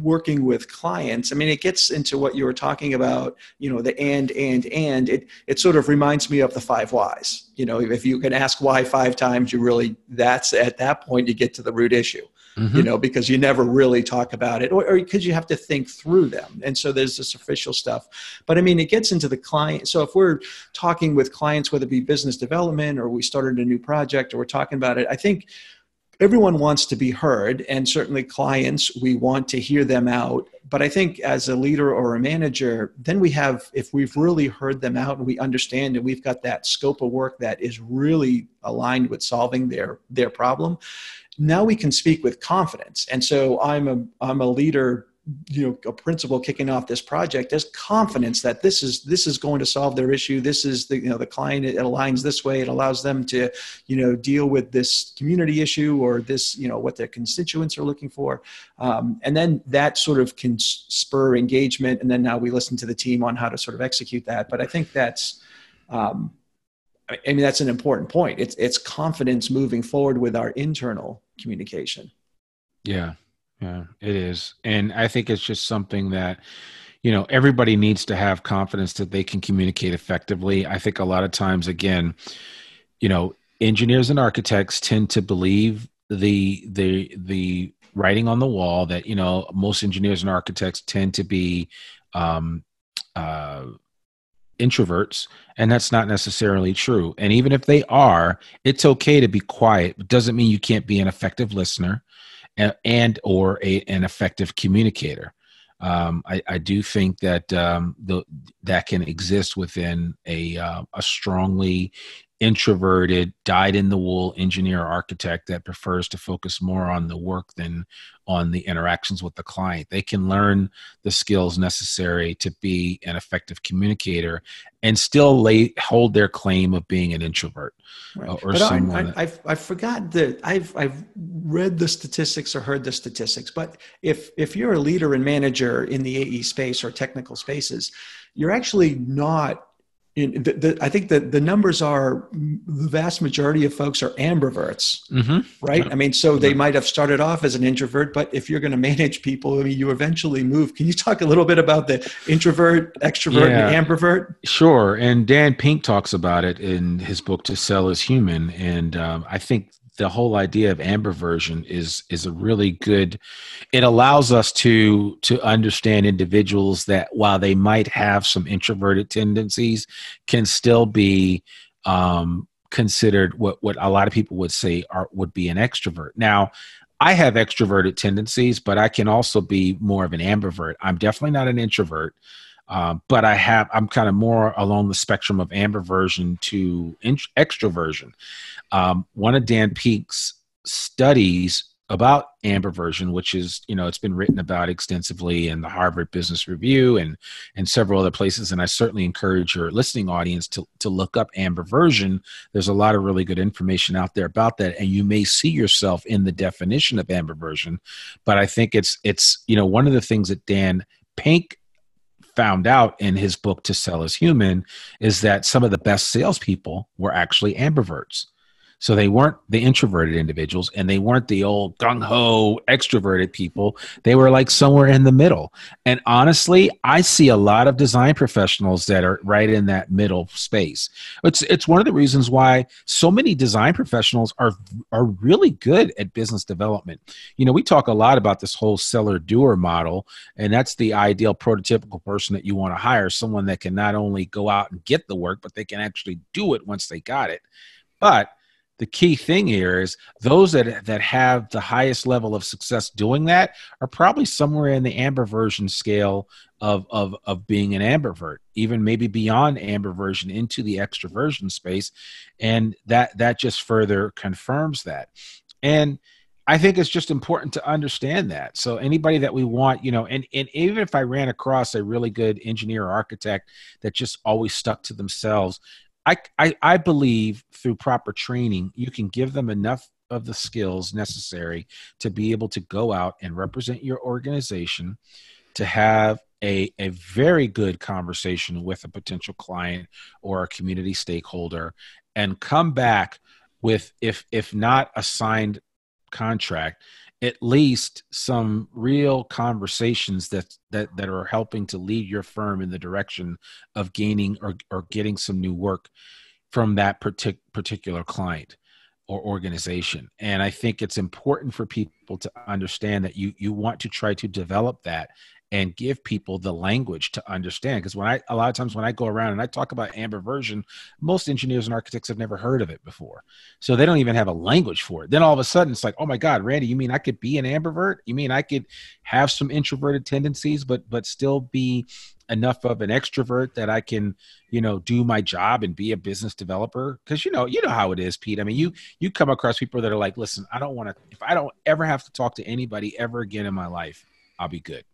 working with clients i mean it gets into what you were talking about you know the and and and it it sort of reminds me of the five whys you know if you can ask why five times you really that's at that point you get to the root issue mm-hmm. you know because you never really talk about it or because you have to think through them and so there's this official stuff but i mean it gets into the client so if we're talking with clients whether it be business development or we started a new project or we're talking about it i think everyone wants to be heard and certainly clients we want to hear them out. But i think as a leader or a manager then we have if we've really heard them out and we understand and we've got that scope of work that is really aligned with solving their their problem now we can speak with confidence. And so i'm a i'm a leader you know a principal kicking off this project has confidence that this is this is going to solve their issue. This is the you know the client it aligns this way. It allows them to you know deal with this community issue or this you know what their constituents are looking for. Um, and then that sort of can spur engagement. And then now we listen to the team on how to sort of execute that. But i think that's um, i mean that's an important point. It's it's confidence moving forward with our internal communication. Yeah yeah, it is. And I think it's just something that, you know, everybody needs to have confidence that they can communicate effectively. I think a lot of times, again, you know, engineers and architects tend to believe the the the writing on the wall that you know most engineers and architects tend to be um, uh, introverts and that's not necessarily true and even if they are it's okay to be quiet it doesn't mean you can't be an effective listener and, and or a, an effective communicator. Um, I, I, do think that um, the, that can exist within a, uh, a strongly introverted, dyed in the wool engineer architect that prefers to focus more on the work than on the interactions with the client. They can learn the skills necessary to be an effective communicator and still lay hold their claim of being an introvert right. Uh, or but someone. I, I, I forgot that I've I've read the statistics or heard the statistics, but if if you're a leader and manager in the AE space or technical spaces, you're actually not in, the, the, I think that the numbers are the vast majority of folks are ambiverts, mm-hmm. right? I mean, so they might have started off as an introvert, but if you're going to manage people, I mean, you eventually move. Can you talk a little bit about the introvert, extrovert, yeah, and ambivert? Sure. And Dan Pink talks about it in his book "To Sell Is Human," and um, I think the whole idea of ambiversion is is a really good it allows us to to understand individuals that while they might have some introverted tendencies can still be um, considered what what a lot of people would say are would be an extrovert now I have extroverted tendencies, but I can also be more of an ambivert. I'm definitely not an introvert, uh, but I have I'm kind of more along the spectrum of ambiversion to int- extroversion. Um, one of Dan Pink's studies about ambiversion, which is you know it's been written about extensively in the Harvard Business Review and and several other places, and I certainly encourage your listening audience to to look up ambiversion. There's a lot of really good information out there about that, and you may see yourself in the definition of ambiversion. But I think it's it's you know one of the things that Dan Pink found out in his book to sell is human is that some of the best salespeople were actually ambiverts so they weren't the introverted individuals and they weren't the old gung ho extroverted people. They were like somewhere in the middle. And honestly, I see a lot of design professionals that are right in that middle space. It's it's one of the reasons why so many design professionals are are really good at business development. You know, we talk a lot about this whole seller doer model, and that's the ideal prototypical person that you want to hire, someone that can not only go out and get the work, but they can actually do it once they got it. But the key thing here is those that that have the highest level of success doing that are probably somewhere in the ambiversion scale of of of being an ambivert even maybe beyond ambiversion into the extroversion space and that that just further confirms that and I think it's just important to understand that. So anybody that we want, you know, and, and even if I ran across a really good engineer or architect that just always stuck to themselves, I, I i believe through proper training you can give them enough of the skills necessary to be able to go out and represent your organization to have a, a very good conversation with a potential client or a community stakeholder and come back with if if not a signed contract at least some real conversations that that that are helping to lead your firm in the direction of gaining or, or getting some new work from that partic- particular client or organization. And i think it's important for people to understand that you you want to try to develop that and give people the language to understand. Because when I, a lot of times when I go around and I talk about ambiversion, most engineers and architects have never heard of it before. So they don't even have a language for it. Then all of a sudden it's like, oh my God, Randy, you mean I could be an ambivert? You mean I could have some introverted tendencies, but, but still be enough of an extrovert that I can, you know, do my job and be a business developer. Cause you know, you know how it is, Pete. I mean, you, you come across people that are like, listen, I don't want to, if I don't ever have to talk to anybody ever again in my life, I'll be good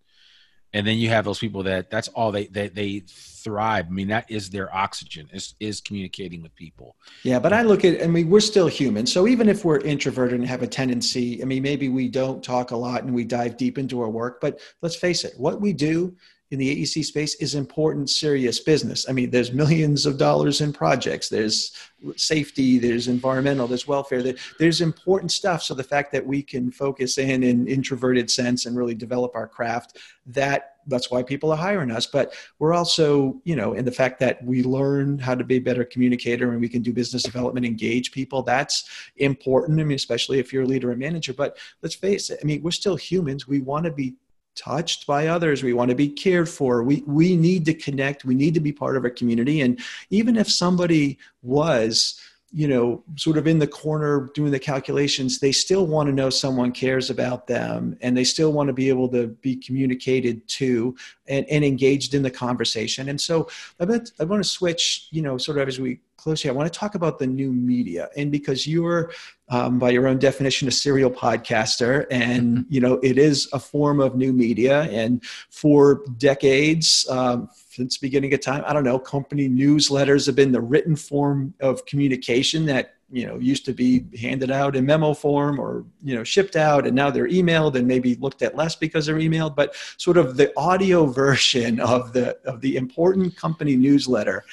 and then you have those people that that's all they they, they thrive. I mean that is their oxygen is is communicating with people. Yeah but i look at i mean we're still human. So even if we're introverted and have a tendency i mean maybe we don't talk a lot and we dive deep into our work but let's face it what we do in the AEC space is important, serious business. I mean, there's millions of dollars in projects. There's safety, there's environmental, there's welfare. There's important stuff. So the fact that we can focus in an introverted sense and really develop our craft, that that's why people are hiring us. But we're also, you know, in the fact that we learn how to be a better communicator and we can do business development, engage people. That's important. I mean, especially if you're a leader and manager. But let's face it. I mean, we're still humans. We want to be touched by others. We want to be cared for. We we need to connect. We need to be part of a community. And even if somebody was you know sort of in the corner doing the calculations they still want to know someone cares about them and they still want to be able to be communicated to and, and engaged in the conversation. And so I, bet, I want to switch you know sort of as we close here i want to talk about the new media and because you're um, by your own definition, a serial podcaster. And, mm-hmm. you know, it is a form of new media. And for decades, um, since beginning of time, I don't know, company newsletters have been the written form of communication that, you know, used to be handed out in memo form or, you know, shipped out. And now they're emailed and maybe looked at less because they're emailed. But sort of the audio <laughs> version of the, of the important company newsletter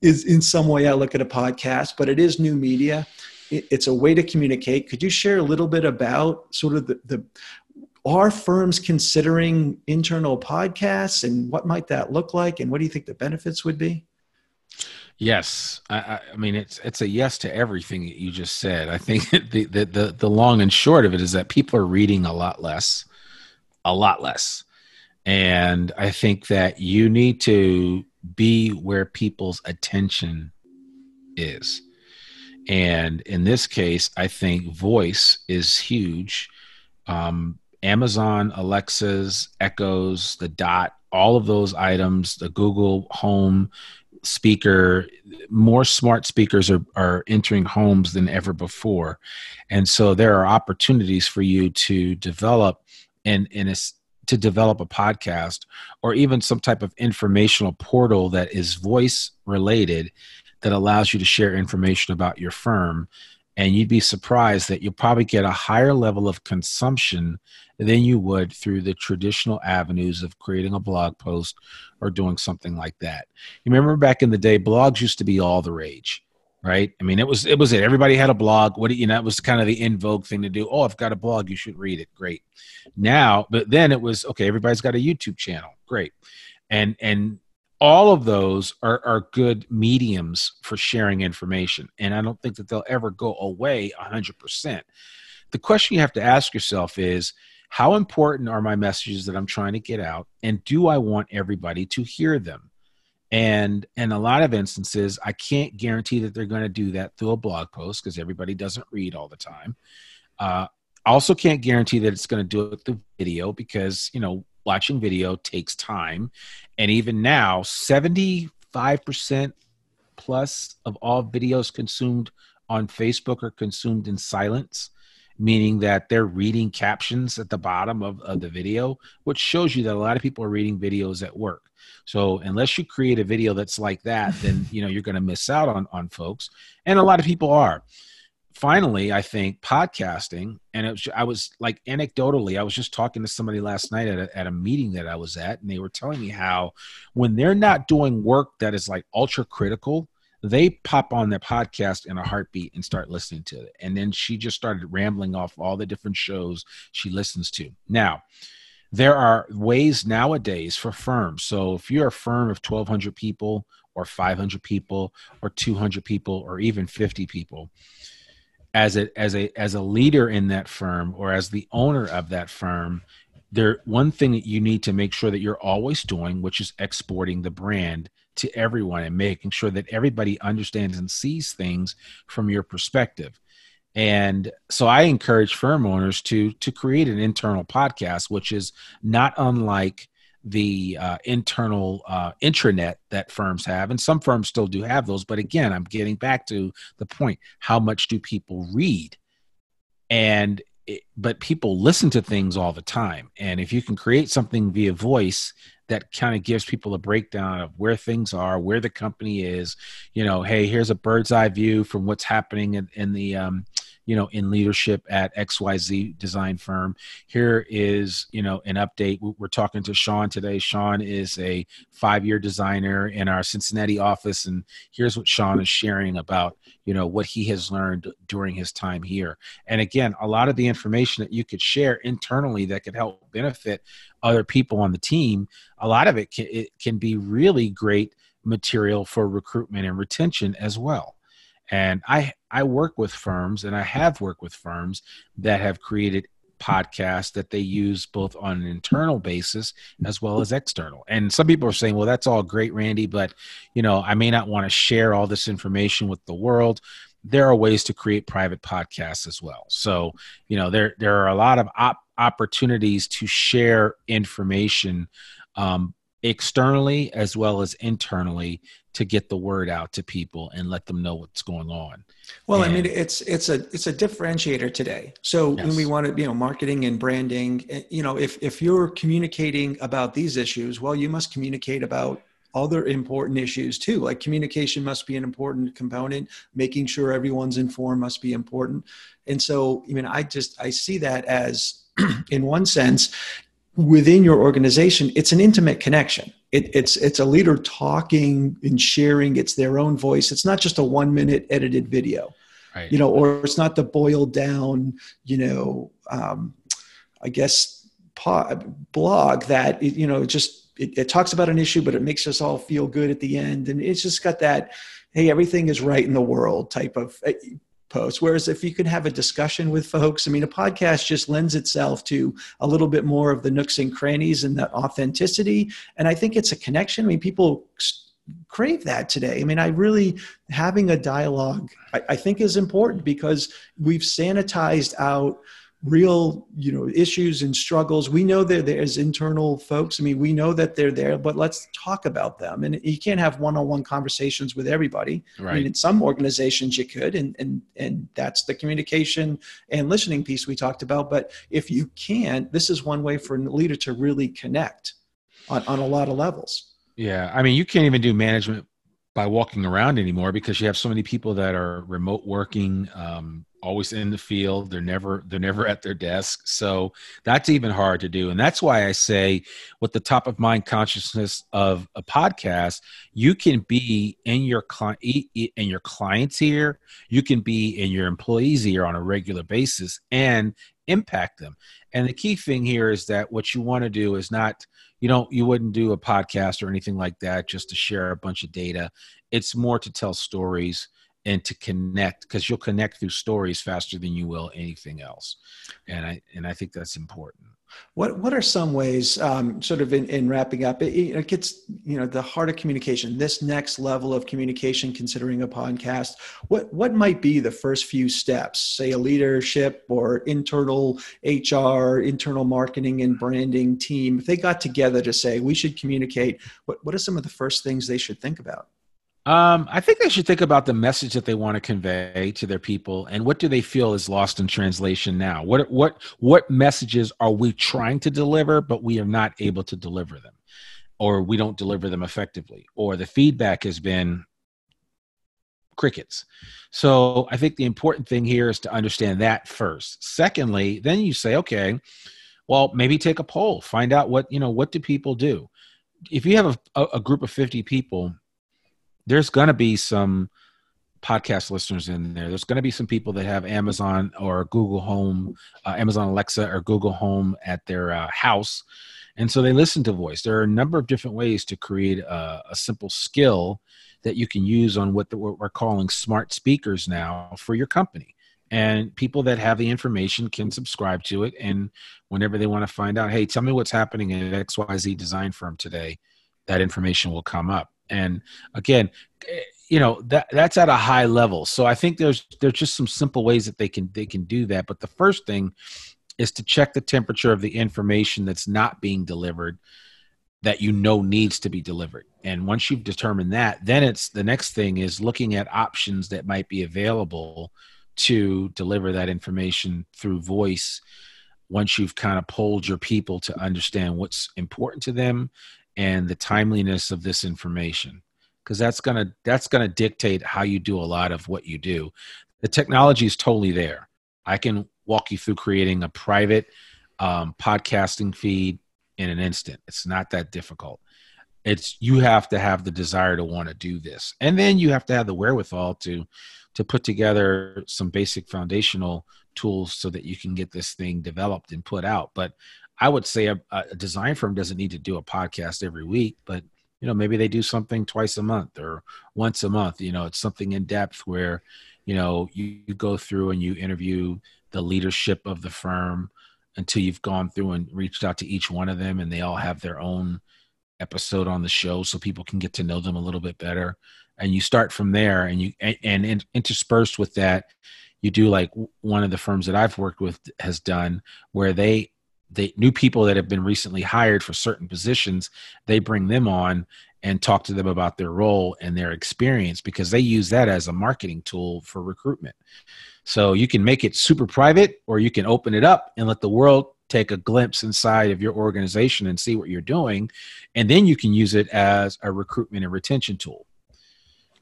is in some way I look at a podcast, but it is new media it's a way to communicate. Could you share a little bit about sort of the, the are firms considering internal podcasts and what might that look like and what do you think the benefits would be? Yes, I, I, mean it's it's a yes to everything that you just said. I think <laughs> the, the the the long and short of it is that people are reading a lot less, a lot less, and I think that you need to be where people's attention is. And in this case, I think voice is huge. Um, Amazon, Alexa's, Echoes, the Dot, all of those items, the Google Home speaker, more smart speakers are, are entering homes than ever before. And so there are opportunities for you to develop and, and to develop a podcast or even some type of informational portal that is voice related that allows you to share information about your firm. And you'd be surprised that you'll probably get a higher level of consumption than you would through the traditional avenues of creating a blog post or doing something like that. You remember back in the day, blogs used to be all the rage right? I mean, it was it was it. Everybody had a blog. What you know, it was kind of the in vogue thing to do. Oh, I've got a blog, you should read it. Great. Now, but then it was okay. Everybody's got a YouTube channel. Great, and and all of those are, are good mediums for sharing information. And I don't think that they'll ever go away 100%. The question you have to ask yourself is how important are my messages that I'm trying to get out? And do I want everybody to hear them? And in a lot of instances, I can't guarantee that they're going to do that through a blog post because everybody doesn't read all the time. Uh, also can't guarantee that it's going to do it through video because you know watching video takes time. And even now, 75% plus of all videos consumed on Facebook are consumed in silence. Meaning that they're reading captions at the bottom of, of the video, which shows you that a lot of people are reading videos at work. So unless you create a video that's like that, then you know you're going to miss out on on folks, and a lot of people are. Finally, I think podcasting, and was, I was like anecdotally, I was just talking to somebody last night at a, at a meeting that I was at, and they were telling me how when they're not doing work that is like ultra critical, they pop on their podcast in a heartbeat and start listening to it. And then she just started rambling off all the different shows she listens to. Now, there are ways nowadays for firms. So if you're a firm of 1,200 people or 500 people or 200 people or even 50 people, as a as a as a leader in that firm or as the owner of that firm, there one thing that you need to make sure that you're always doing, which is exporting the brand to everyone and making sure that everybody understands and sees things from your perspective. And so I encourage firm owners to to create an internal podcast, which is not unlike the uh, internal uh, intranet that firms have, and some firms still do have those. But again, I'm getting back to the point: how much do people read? And it, but people listen to things all the time, and if you can create something via voice that kind of gives people a breakdown of where things are, where the company is. You know, hey, here's a bird's eye view from what's happening in, in the um, you know in leadership at xyz design firm. Here is you know an update. We're talking to sean today. Sean is a five year designer in our cincinnati office and here's what sean is sharing about you know what he has learned during his time here. And again a lot of the information that you could share internally that could help benefit other people on the team a lot of it can, it can be really great material for recruitment and retention as well and I I work with firms and I have worked with firms that have created podcasts that they use both on an internal basis as well as external. And some people are saying, "Well, that's all great, Randy, but you know, I may not want to share all this information with the world." There are ways to create private podcasts as well. So, you know, there there are a lot of op- opportunities to share information um, externally as well as internally to get the word out to people and let them know what's going on. Well, and, I mean, it's it's a it's a differentiator today. So yes. when we want to, you know, marketing and branding, eh, you know, if if you're communicating about these issues, well, you must communicate about other important issues too. Like communication must be an important component. Making sure everyone's informed must be important. And so, I mean, I just I see that as, <clears throat> in one sense, within your organization, it's an intimate connection. It, it's it's a leader talking and sharing. It's their own voice. It's not just a one minute edited video, right. you know, or it's not the boiled down, you know, um, I guess blog that you know just it, it talks about an issue, but it makes us all feel good at the end, and it's just got that hey everything is right in the world type of post. Whereas if you can have a discussion with folks, I mean, a podcast just lends itself to a little bit more of the nooks and crannies and that authenticity. And I think it's a connection. I mean, people crave that today. I mean, I really having a dialogue, I, I think is important because we've sanitized out real you know issues and struggles. We know that there's internal folks. I mean we know that they're there but let's talk about them. And you can't have one-on-one conversations with everybody. Right. i mean in some organizations you could and and and that's the communication and listening piece we talked about. But if you can't this is one way for a leader to really connect on, on a lot of levels. Yeah. I mean you can't even do management by walking around anymore because you have so many people that are remote working um, always in the field. They're never they're never at their desk. So that's even hard to do. And that's why i say with the top of mind consciousness of a podcast you can be in your client in your clients ear. You can be in your employees ear on a regular basis and impact them. And the key thing here is that what you want to do is not you don't you wouldn't do a podcast or anything like that just to share a bunch of data. It's more to tell stories and to connect because you'll connect through stories faster than you will anything else. And i and i think that's important. What what are some ways um, sort of in, in wrapping up it, it, gets you know the heart of communication this next level of communication considering a podcast what what might be the first few steps? Say a leadership or internal hr internal marketing and branding team if they got together to say we should communicate what, what are some of the first things they should think about Um, I think they should think about the message that they want to convey to their people, and what do they feel is lost in translation now. What what what messages are we trying to deliver, but we are not able to deliver them, or we don't deliver them effectively, or the feedback has been crickets. So I think the important thing here is to understand that first. Secondly, then you say, okay, well, maybe take a poll, find out what you know. What do people do? If you have a, a group of fifty people there's going to be some podcast listeners in there. There's going to be some people that have Amazon or Google Home, uh, Amazon Alexa or Google Home at their uh, house. And so they listen to voice. There are a number of different ways to create a, a simple skill that you can use on what, the, what we're calling smart speakers now for your company. And people that have the information can subscribe to it. And whenever they want to find out, hey, tell me what's happening at XYZ design firm today, that information will come up and again eh, you know that that's at a high level. So i think there's there's just some simple ways that they can they can do that. But the first thing is to check the temperature of the information that's not being delivered that you know needs to be delivered. And once you've determined that then it's the next thing is looking at options that might be available to deliver that information through voice once you've kind of polled your people to understand what's important to them and the timeliness of this information because that's going to that's going to dictate how you do a lot of what you do. The technology is totally there. I can walk you through creating a private um, podcasting feed in an instant. It's not that difficult. It's you have to have the desire to want to do this. And then you have to have the wherewithal to to put together some basic foundational tools so that you can get this thing developed and put out. But I would say a, a, design firm doesn't need to do a podcast every week, but you know maybe they do something twice a month or once a month. You know, it's something in depth where you know you, you go through and you interview the leadership of the firm until you've gone through and reached out to each one of them, and they all have their own episode on the show, so people can get to know them a little bit better. And you start from there, and you and, and interspersed with that, you do like one of the firms that I've worked with has done, where they they new people that have been recently hired for certain positions they bring them on and talk to them about their role and their experience because they use that as a marketing tool for recruitment. So you can make it super private or you can open it up and let the world take a glimpse inside of your organization and see what you're doing. And then you can use it as a recruitment and retention tool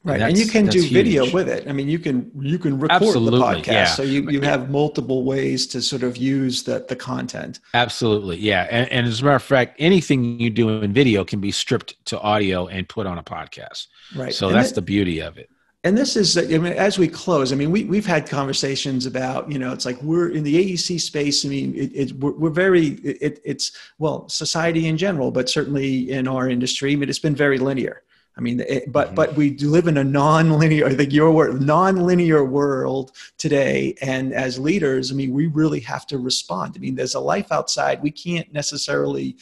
Right, and, and you can do huge. video with it. I mean, you can you can record Absolutely, the podcast, yeah. so you, you have multiple ways to sort of use the the content. Absolutely, yeah. And, and, as a matter of fact, anything you do in video can be stripped to audio and put on a podcast. Right. So and that's the beauty of it. And this is, I mean, as we close, I mean, we, we've had conversations about, you know, it's like we're in the AEC space. I mean, it, it we're, we're, very, it, it's, well, society in general, but certainly in our industry, I mean, it's been very linear I mean, it, but mm-hmm. but we live in a non-linear, I think your word, non-linear world today, and as leaders, I mean, we really have to respond. I mean, there's a life outside. We can't necessarily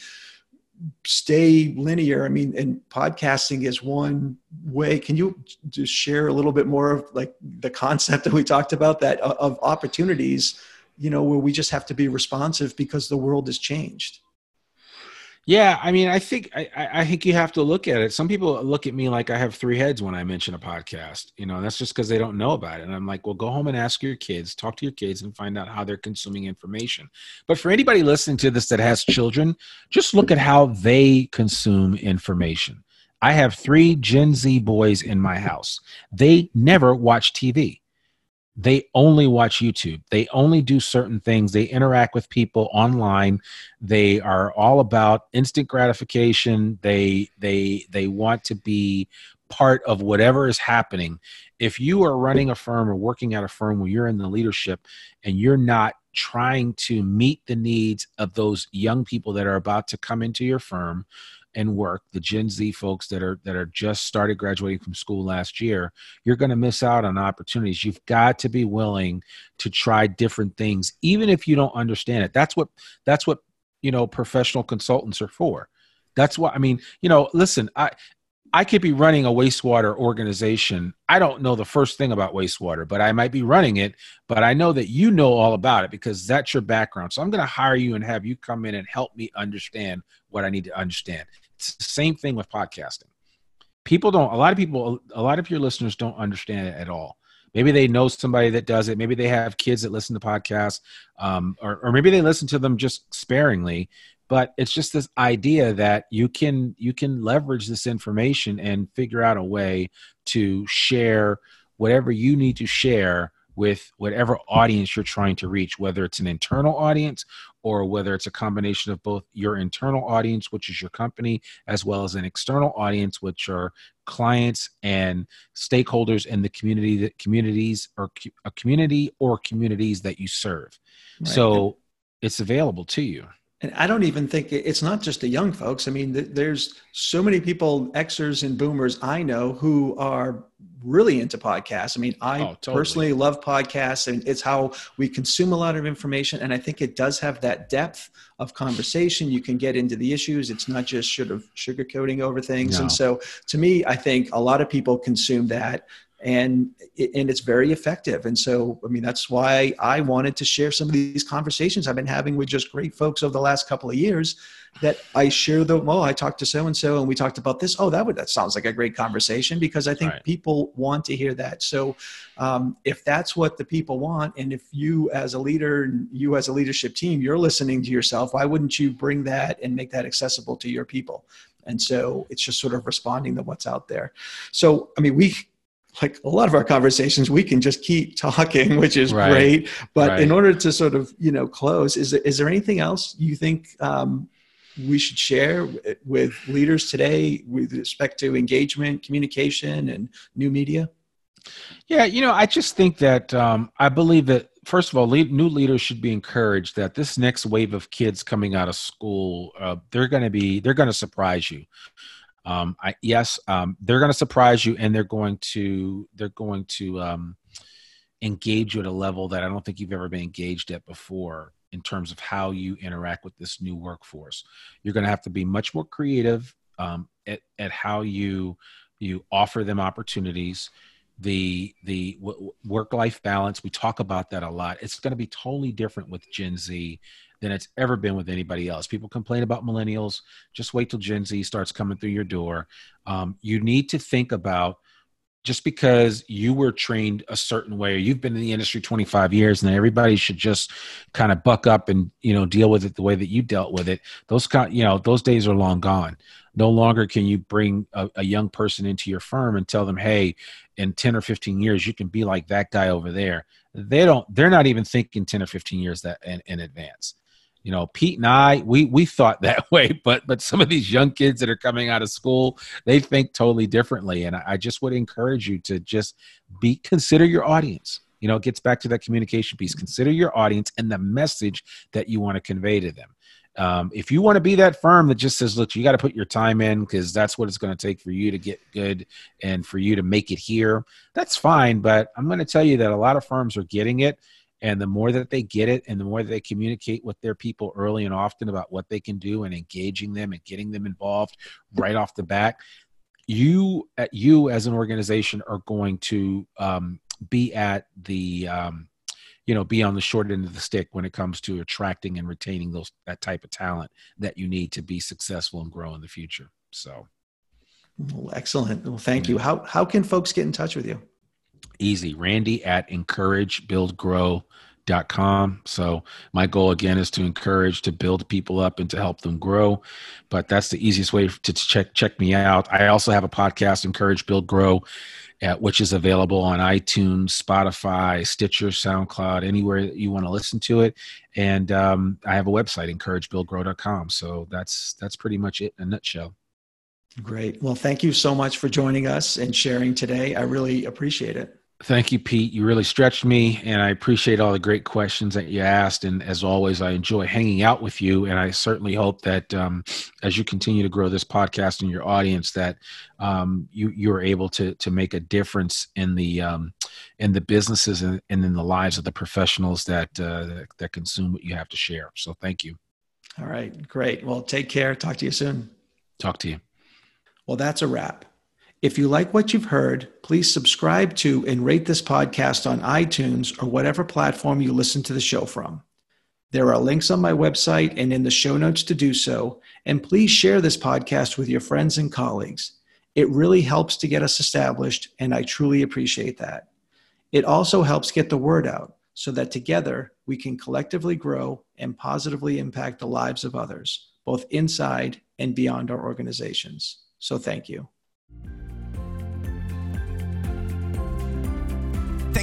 stay linear. I mean, and podcasting is one way. Can you just share a little bit more of like the concept that we talked about that of opportunities? You know, where we just have to be responsive because the world has changed. Yeah, I mean, I think I, I think you have to look at it. Some people look at me like I have three heads when I mention a podcast. You know, that's just because they don't know about it. And I'm like, well, go home and ask your kids, talk to your kids, and find out how they're consuming information. But for anybody listening to this that has children, just look at how they consume information. I have three Gen Z boys in my house. They never watch TV they only watch YouTube. They only do certain things. They interact with people online. They are all about instant gratification. They they they want to be part of whatever is happening. If you are running a firm or working at a firm where you're in the leadership and you're not trying to meet the needs of those young people that are about to come into your firm, and work the gen z folks that are that are just started graduating from school last year you're going to miss out on opportunities you've got to be willing to try different things even if you don't understand it that's what that's what you know professional consultants are for that's what i mean you know listen i I could be running a wastewater organization. I don't know the first thing about wastewater, but I might be running it. But I know that you know all about it because that's your background. So I'm going to hire you and have you come in and help me understand what I need to understand. It's the same thing with podcasting. people don't a lot of people a lot of your listeners don't understand it at all maybe they know somebody that does it maybe they have kids that listen to podcasts um, or, or maybe they listen to them just sparingly but it's just this idea that you can you can leverage this information and figure out a way to share whatever you need to share with whatever audience you're trying to reach, whether it's an internal audience or whether it's a combination of both your internal audience, which is your company, as well as an external audience, which are clients and stakeholders in the community that communities or a community or communities that you serve. Right. So it's available to you and I don't even think it's not just the young folks. I mean, there's so many people, Xers and Boomers, I know who are really into podcasts. I mean, I oh, totally. personally love podcasts, and it's how we consume a lot of information. And I think it does have that depth of conversation. You can get into the issues. It's not just sort of sugarcoating over things. No. And so, to me, I think a lot of people consume that and and it's very effective. And so i mean that's why i wanted to share some of these conversations i've been having with just great folks over the last couple of years that i share the oh i talked to so and so and we talked about this. Oh that would that sounds like a great conversation because i think right. people want to hear that. So um, if that's what the people want and if you as a leader you as a leadership team you're listening to yourself why wouldn't you bring that and make that accessible to your people? And so it's just sort of responding to what's out there. So i mean we like a lot of our conversations we can just keep talking <laughs> which is right. great but right. in order to sort of you know close is there, is there anything else you think um, we should share with leaders today with respect to engagement communication and new media yeah you know i just think that um, i believe that first of all lead, new leaders should be encouraged that this next wave of kids coming out of school uh, they're going to be they're going to surprise you um, I, yes, um, they're going to surprise you, and they're going to they're going to um, engage you at a level that I don't think you've ever been engaged at before in terms of how you interact with this new workforce. You're going to have to be much more creative um, at, at how you you offer them opportunities the the w- work life balance we talk about that a lot it's going to be totally different with gen z than it's ever been with anybody else. People complain about millennials. Just wait till Gen Z starts coming through your door. Um, you need to think about just because you were trained a certain way or you've been in the industry 25 years and everybody should just kind of buck up and you know deal with it the way that you dealt with it those you know those days are long gone no longer can you bring a, a young person into your firm and tell them hey in 10 or 15 years you can be like that guy over there they don't they're not even thinking 10 or 15 years that in, in advance you know pete and i we we thought that <laughs> way but but some of these young kids that are coming out of school they think totally differently. And i just would encourage you to just be consider your audience. You know it gets back to that communication piece. Consider your audience and the message that you want to convey to them. Um, if you want to be that firm that just says look you got to put your time in because that's what it's going to take for you to get good and for you to make it here that's fine but i'm going to tell you that a lot of firms are getting it and the more that they get it and the more that they communicate with their people early and often about what they can do and engaging them and getting them involved right off the bat you at you as an organization are going to um, be at the um, you know be on the short end of the stick when it comes to attracting and retaining those that type of talent that you need to be successful and grow in the future. So. Well, excellent. Well thank yeah. you how how can folks get in touch with you easy. Randy at encouragebuildgrow.com. So my goal again is to encourage, to build people up and to help them grow. But that's the easiest way to check check me out. I also have a podcast, Encourage Build Grow. At, which is available on iTunes, Spotify, Stitcher, SoundCloud, anywhere you want to listen to it. And um, I have a website, encouragebuildgrow.com. So that's that's pretty much it in a nutshell. Great. Well, thank you so much for joining us and sharing today. I really appreciate it. Thank you, Pete. You really stretched me, and I appreciate all the great questions that you asked. And as always, I enjoy hanging out with you. And I certainly hope that um, as you continue to grow this podcast and your audience, that um, you you are able to to make a difference in the um, in the businesses and, and, in the lives of the professionals that, uh, that that consume what you have to share. So, thank you. All right, great. Well, take care. Talk to you soon. Talk to you. Well, that's a wrap. If you like what you've heard, please subscribe to and rate this podcast on iTunes or whatever platform you listen to the show from. There are links on my website and in the show notes to do so, and please share this podcast with your friends and colleagues. It really helps to get us established, and I truly appreciate that. It also helps get the word out so that together we can collectively grow and positively impact the lives of others, both inside and beyond our organizations. So, thank you.